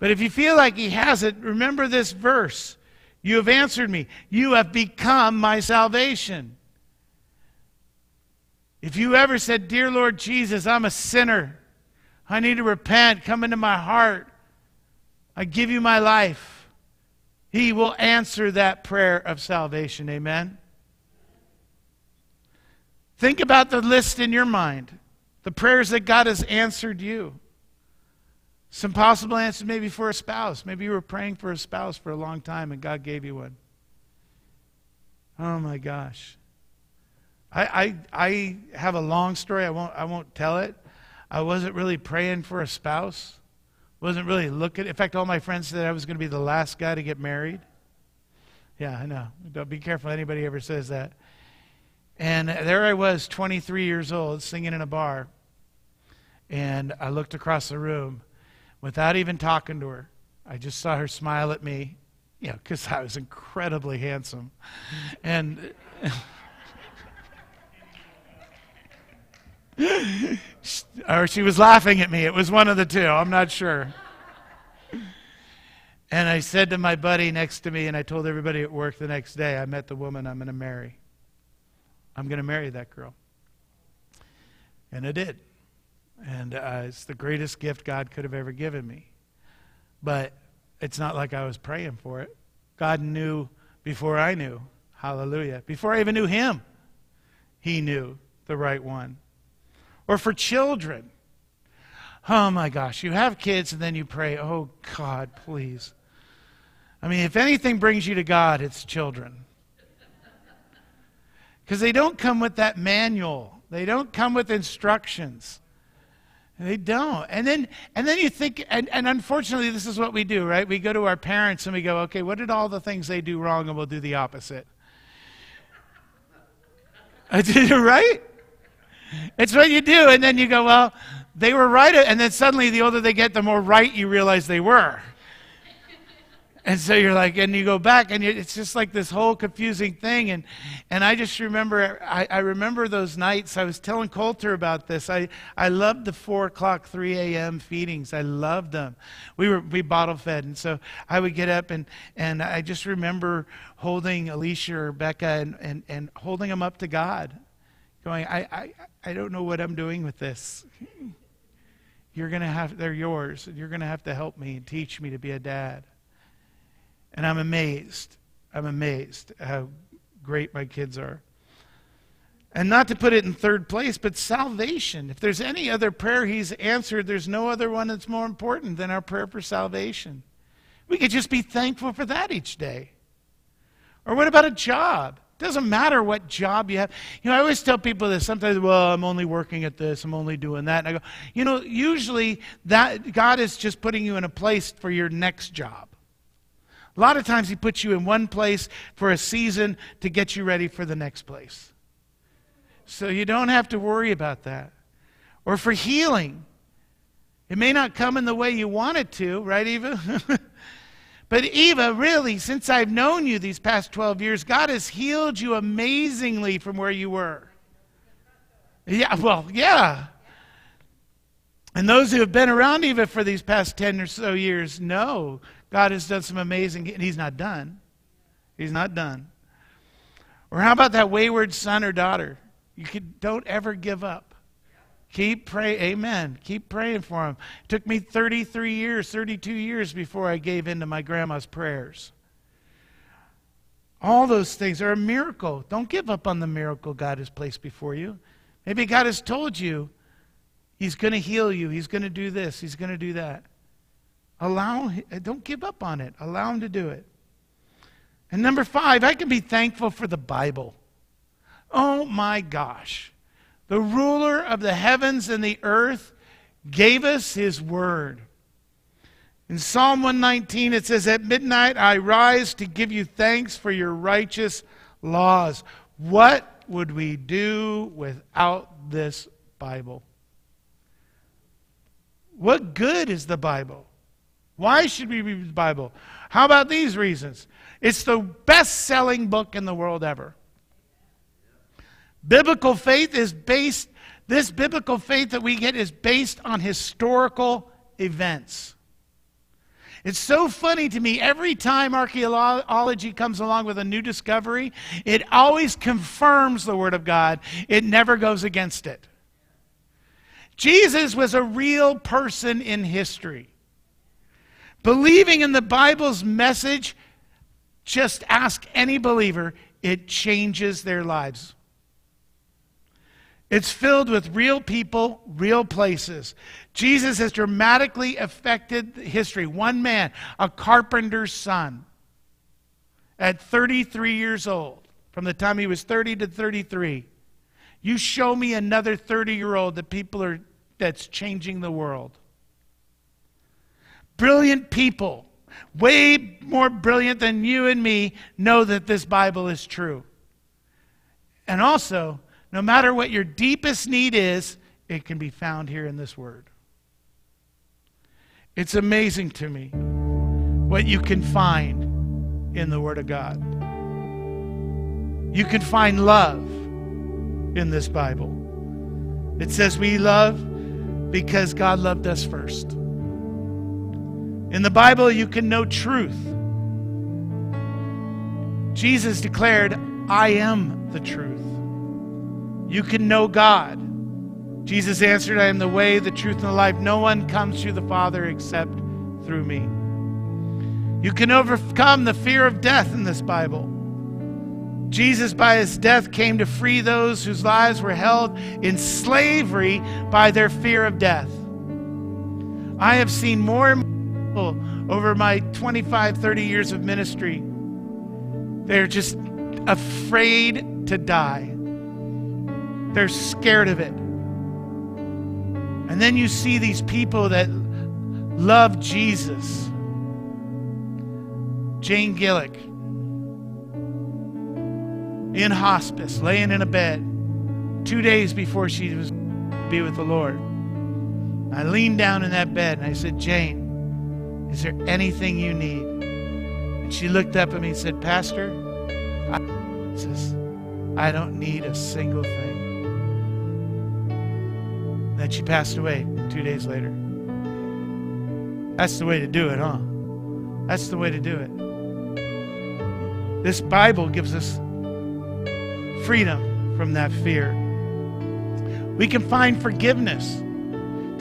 But if you feel like he hasn't, remember this verse. You have answered me. You have become my salvation. If you ever said, Dear Lord Jesus, I'm a sinner. I need to repent. Come into my heart. I give you my life. He will answer that prayer of salvation. Amen. Think about the list in your mind, the prayers that God has answered you. Some possible answers maybe for a spouse. Maybe you were praying for a spouse for a long time and God gave you one. Oh my gosh. I, I, I have a long story. I won't, I won't tell it. I wasn't really praying for a spouse. Wasn't really looking. In fact, all my friends said I was going to be the last guy to get married. Yeah, I know. Don't be careful. Anybody ever says that. And there I was, 23 years old, singing in a bar. And I looked across the room without even talking to her. I just saw her smile at me, you know, because I was incredibly handsome. And. or she was laughing at me. It was one of the two. I'm not sure. And I said to my buddy next to me, and I told everybody at work the next day, I met the woman I'm going to marry. I'm going to marry that girl. And I did. And uh, it's the greatest gift God could have ever given me. But it's not like I was praying for it. God knew before I knew. Hallelujah. Before I even knew Him, He knew the right one. Or for children. Oh my gosh, you have kids and then you pray, oh God, please. I mean, if anything brings you to God, it's children. Because they don't come with that manual, they don't come with instructions. They don't. And then and then you think and, and unfortunately this is what we do, right? We go to our parents and we go, okay, what did all the things they do wrong and we'll do the opposite. I did it right? It's what you do, and then you go, well, they were right, and then suddenly the older they get, the more right you realize they were. And so you're like, and you go back, and it's just like this whole confusing thing. And, and I just remember, I, I remember those nights. I was telling Coulter about this. I, I loved the 4 o'clock, 3 a.m. feedings. I loved them. We were we bottle fed. And so I would get up, and, and I just remember holding Alicia or Becca and, and, and holding them up to God going, I, I, I don't know what I'm doing with this. You're going to have, they're yours. You're going to have to help me and teach me to be a dad. And I'm amazed. I'm amazed how great my kids are. And not to put it in third place, but salvation. If there's any other prayer he's answered, there's no other one that's more important than our prayer for salvation. We could just be thankful for that each day. Or what about a job? doesn't matter what job you have. You know, I always tell people this. Sometimes, well, I'm only working at this, I'm only doing that. And I go, you know, usually that God is just putting you in a place for your next job. A lot of times He puts you in one place for a season to get you ready for the next place. So you don't have to worry about that. Or for healing. It may not come in the way you want it to, right, Eva? But Eva, really, since I've known you these past 12 years, God has healed you amazingly from where you were. Yeah, well, yeah. And those who have been around Eva for these past 10 or so years know God has done some amazing, and He's not done. He's not done. Or how about that wayward son or daughter? You could, don't ever give up. Keep praying. Amen. Keep praying for him. It took me 33 years, 32 years before I gave in to my grandma's prayers. All those things are a miracle. Don't give up on the miracle God has placed before you. Maybe God has told you He's going to heal you. He's going to do this. He's going to do that. Allow, eh, don't give up on it. Allow Him to do it. And number five, I can be thankful for the Bible. Oh my gosh the ruler of the heavens and the earth, gave us his word. In Psalm 119, it says, At midnight I rise to give you thanks for your righteous laws. What would we do without this Bible? What good is the Bible? Why should we read the Bible? How about these reasons? It's the best selling book in the world ever. Biblical faith is based, this biblical faith that we get is based on historical events. It's so funny to me. Every time archaeology comes along with a new discovery, it always confirms the Word of God, it never goes against it. Jesus was a real person in history. Believing in the Bible's message, just ask any believer, it changes their lives. It's filled with real people, real places. Jesus has dramatically affected history. One man, a carpenter's son, at 33 years old, from the time he was 30 to 33. You show me another 30 year old that people are that's changing the world. Brilliant people, way more brilliant than you and me, know that this Bible is true. And also, no matter what your deepest need is, it can be found here in this word. It's amazing to me what you can find in the Word of God. You can find love in this Bible. It says we love because God loved us first. In the Bible, you can know truth. Jesus declared, I am the truth. You can know God. Jesus answered, I am the way, the truth, and the life. No one comes to the Father except through me. You can overcome the fear of death in this Bible. Jesus, by his death, came to free those whose lives were held in slavery by their fear of death. I have seen more people over my 25, 30 years of ministry. They're just afraid to die, they're scared of it. And then you see these people that love Jesus. Jane Gillick in hospice, laying in a bed, two days before she was to be with the Lord. I leaned down in that bed and I said, Jane, is there anything you need? And she looked up at me and said, Pastor, I, says, I don't need a single thing. Then she passed away two days later. That's the way to do it, huh? That's the way to do it. This Bible gives us freedom from that fear. We can find forgiveness.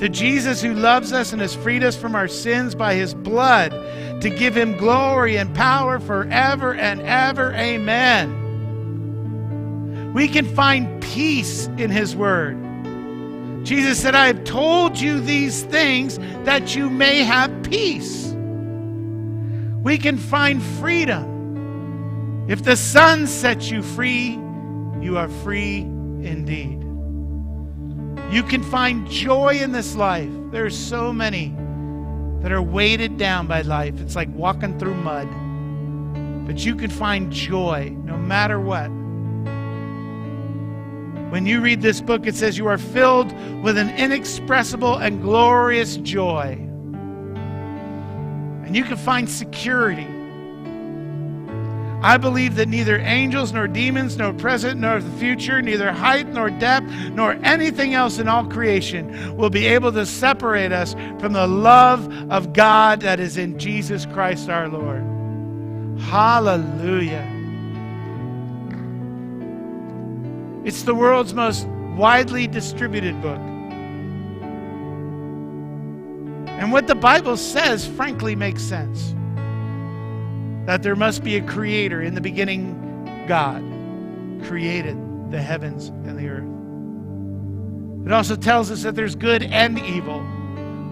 To Jesus, who loves us and has freed us from our sins by his blood, to give him glory and power forever and ever. Amen. We can find peace in his word. Jesus said, I have told you these things that you may have peace. We can find freedom. If the Son sets you free, you are free indeed. You can find joy in this life. There are so many that are weighted down by life. It's like walking through mud. But you can find joy no matter what. When you read this book, it says you are filled with an inexpressible and glorious joy. And you can find security. I believe that neither angels nor demons, nor present nor the future, neither height nor depth, nor anything else in all creation will be able to separate us from the love of God that is in Jesus Christ our Lord. Hallelujah. It's the world's most widely distributed book. And what the Bible says, frankly, makes sense that there must be a creator. In the beginning, God created the heavens and the earth. It also tells us that there's good and evil.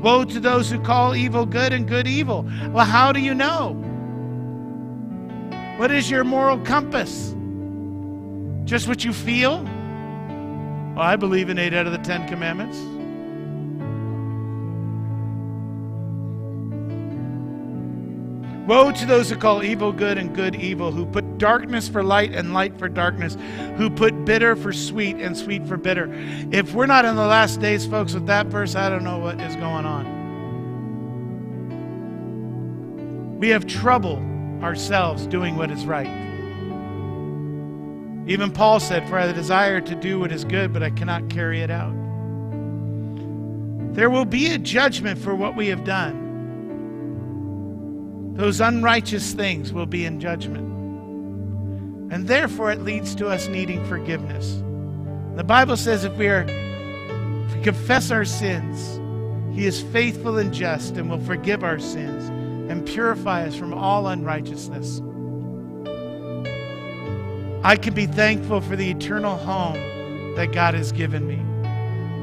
Woe to those who call evil good and good evil. Well, how do you know? What is your moral compass? Just what you feel? Well, I believe in eight out of the Ten Commandments. Woe to those who call evil good and good evil, who put darkness for light and light for darkness, who put bitter for sweet and sweet for bitter. If we're not in the last days, folks, with that verse, I don't know what is going on. We have trouble ourselves doing what is right. Even Paul said, For I desire to do what is good, but I cannot carry it out. There will be a judgment for what we have done. Those unrighteous things will be in judgment. And therefore, it leads to us needing forgiveness. The Bible says if we are if we confess our sins, he is faithful and just and will forgive our sins and purify us from all unrighteousness. I can be thankful for the eternal home that God has given me.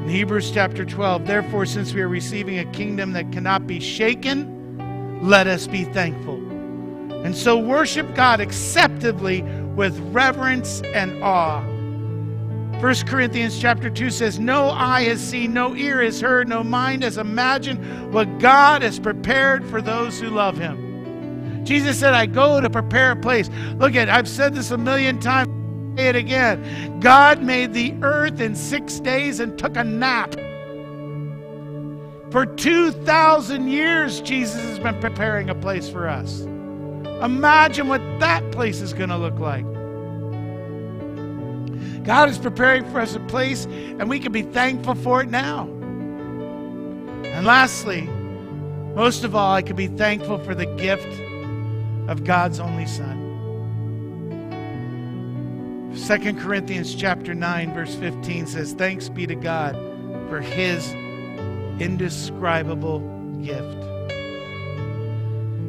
In Hebrews chapter 12, therefore, since we are receiving a kingdom that cannot be shaken, let us be thankful. And so worship God acceptably with reverence and awe. 1 Corinthians chapter 2 says, No eye has seen, no ear has heard, no mind has imagined what God has prepared for those who love him. Jesus said, I go to prepare a place. Look at, I've said this a million times. Say it again. God made the earth in six days and took a nap. For 2,000 years, Jesus has been preparing a place for us. Imagine what that place is going to look like. God is preparing for us a place, and we can be thankful for it now. And lastly, most of all, I can be thankful for the gift of God's only Son. 2 Corinthians chapter 9 verse 15 says thanks be to God for his indescribable gift.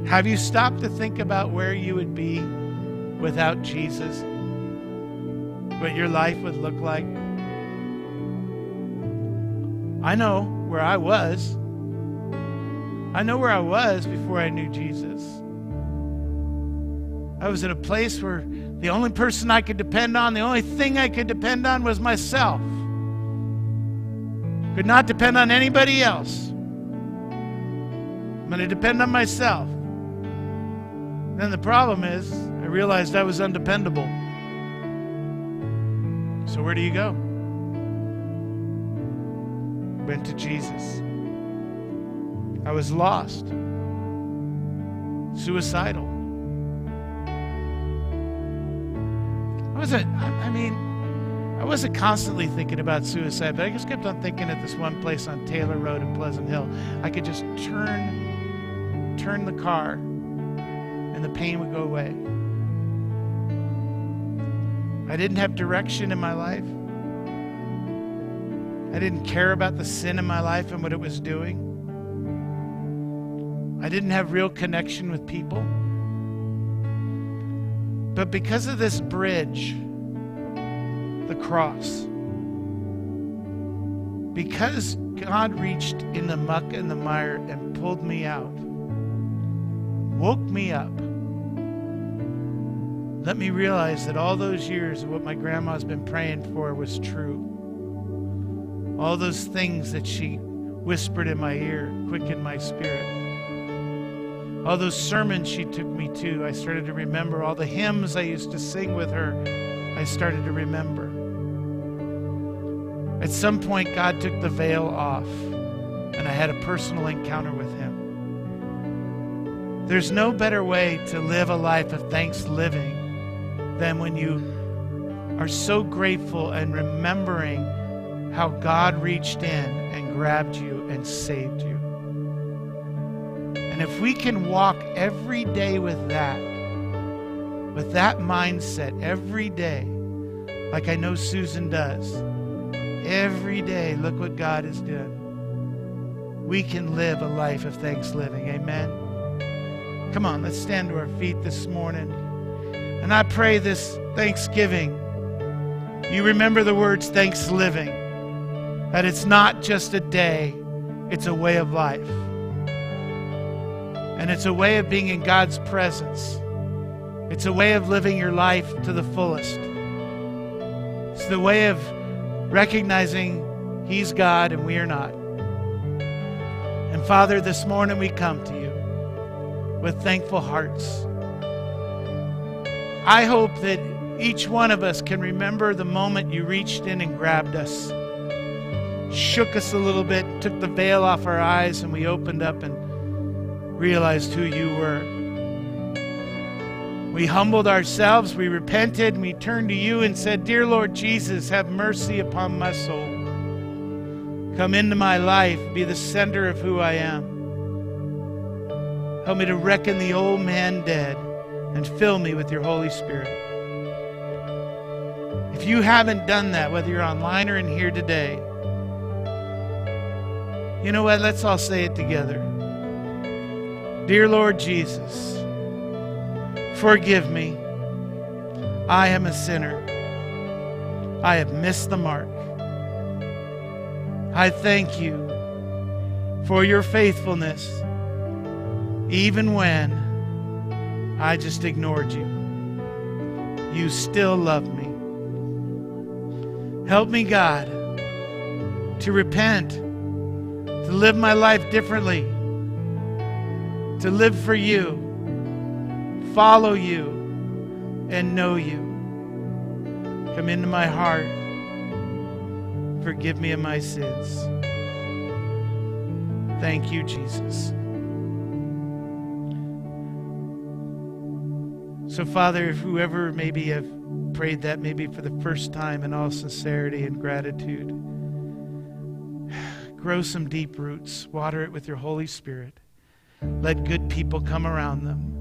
Have you stopped to think about where you would be without Jesus? What your life would look like? I know where I was. I know where I was before I knew Jesus. I was in a place where the only person I could depend on, the only thing I could depend on was myself. Could not depend on anybody else. I'm going to depend on myself. Then the problem is, I realized I was undependable. So where do you go? Went to Jesus. I was lost, suicidal. I wasn't, I mean, I wasn't constantly thinking about suicide, but I just kept on thinking at this one place on Taylor Road in Pleasant Hill. I could just turn, turn the car, and the pain would go away. I didn't have direction in my life. I didn't care about the sin in my life and what it was doing. I didn't have real connection with people. But because of this bridge, the cross, because God reached in the muck and the mire and pulled me out, woke me up, let me realize that all those years of what my grandma's been praying for was true. All those things that she whispered in my ear quickened my spirit. All those sermons she took me to, I started to remember. All the hymns I used to sing with her, I started to remember. At some point, God took the veil off, and I had a personal encounter with Him. There's no better way to live a life of thanks living than when you are so grateful and remembering how God reached in and grabbed you and saved you. And if we can walk every day with that, with that mindset every day, like I know Susan does, every day, look what God is doing. We can live a life of thanks living. Amen. Come on, let's stand to our feet this morning. And I pray this Thanksgiving, you remember the words thanks living, that it's not just a day, it's a way of life. And it's a way of being in God's presence. It's a way of living your life to the fullest. It's the way of recognizing He's God and we are not. And Father, this morning we come to you with thankful hearts. I hope that each one of us can remember the moment you reached in and grabbed us, shook us a little bit, took the veil off our eyes, and we opened up and realized who you were. We humbled ourselves, we repented, and we turned to you and said, Dear Lord Jesus, have mercy upon my soul. Come into my life, be the center of who I am. Help me to reckon the old man dead and fill me with your Holy Spirit. If you haven't done that, whether you're online or in here today, you know what? Let's all say it together. Dear Lord Jesus, forgive me. I am a sinner. I have missed the mark. I thank you for your faithfulness, even when I just ignored you. You still love me. Help me, God, to repent, to live my life differently, to live for you, follow you, and know you. Come into my heart. Forgive me of my sins. Thank you, Jesus. So, Father, if whoever maybe have prayed that maybe for the first time in all sincerity and gratitude, grow some deep roots, water it with your Holy Spirit. Let good people come around them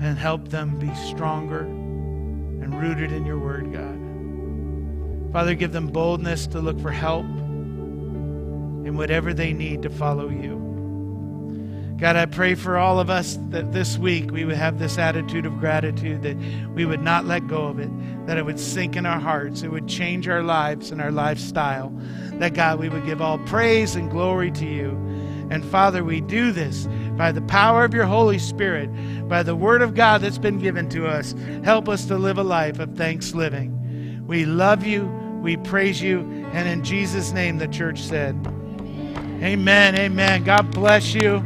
and help them be stronger and rooted in your word, God. Father, give them boldness to look for help in whatever they need to follow you. God, I pray for all of us that this week we would have this attitude of gratitude, that we would not let go of it, that it would sink in our hearts, it would change our lives and our lifestyle, that God, we would give all praise and glory to you. And Father, we do this by the power of your Holy Spirit, by the Word of God that's been given to us. Help us to live a life of thanks living. We love you, we praise you, and in Jesus' name the church said, Amen. Amen. God bless you.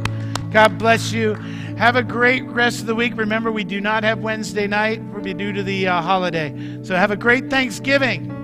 God bless you. Have a great rest of the week. Remember, we do not have Wednesday night. We'll be due to the uh, holiday. So have a great Thanksgiving.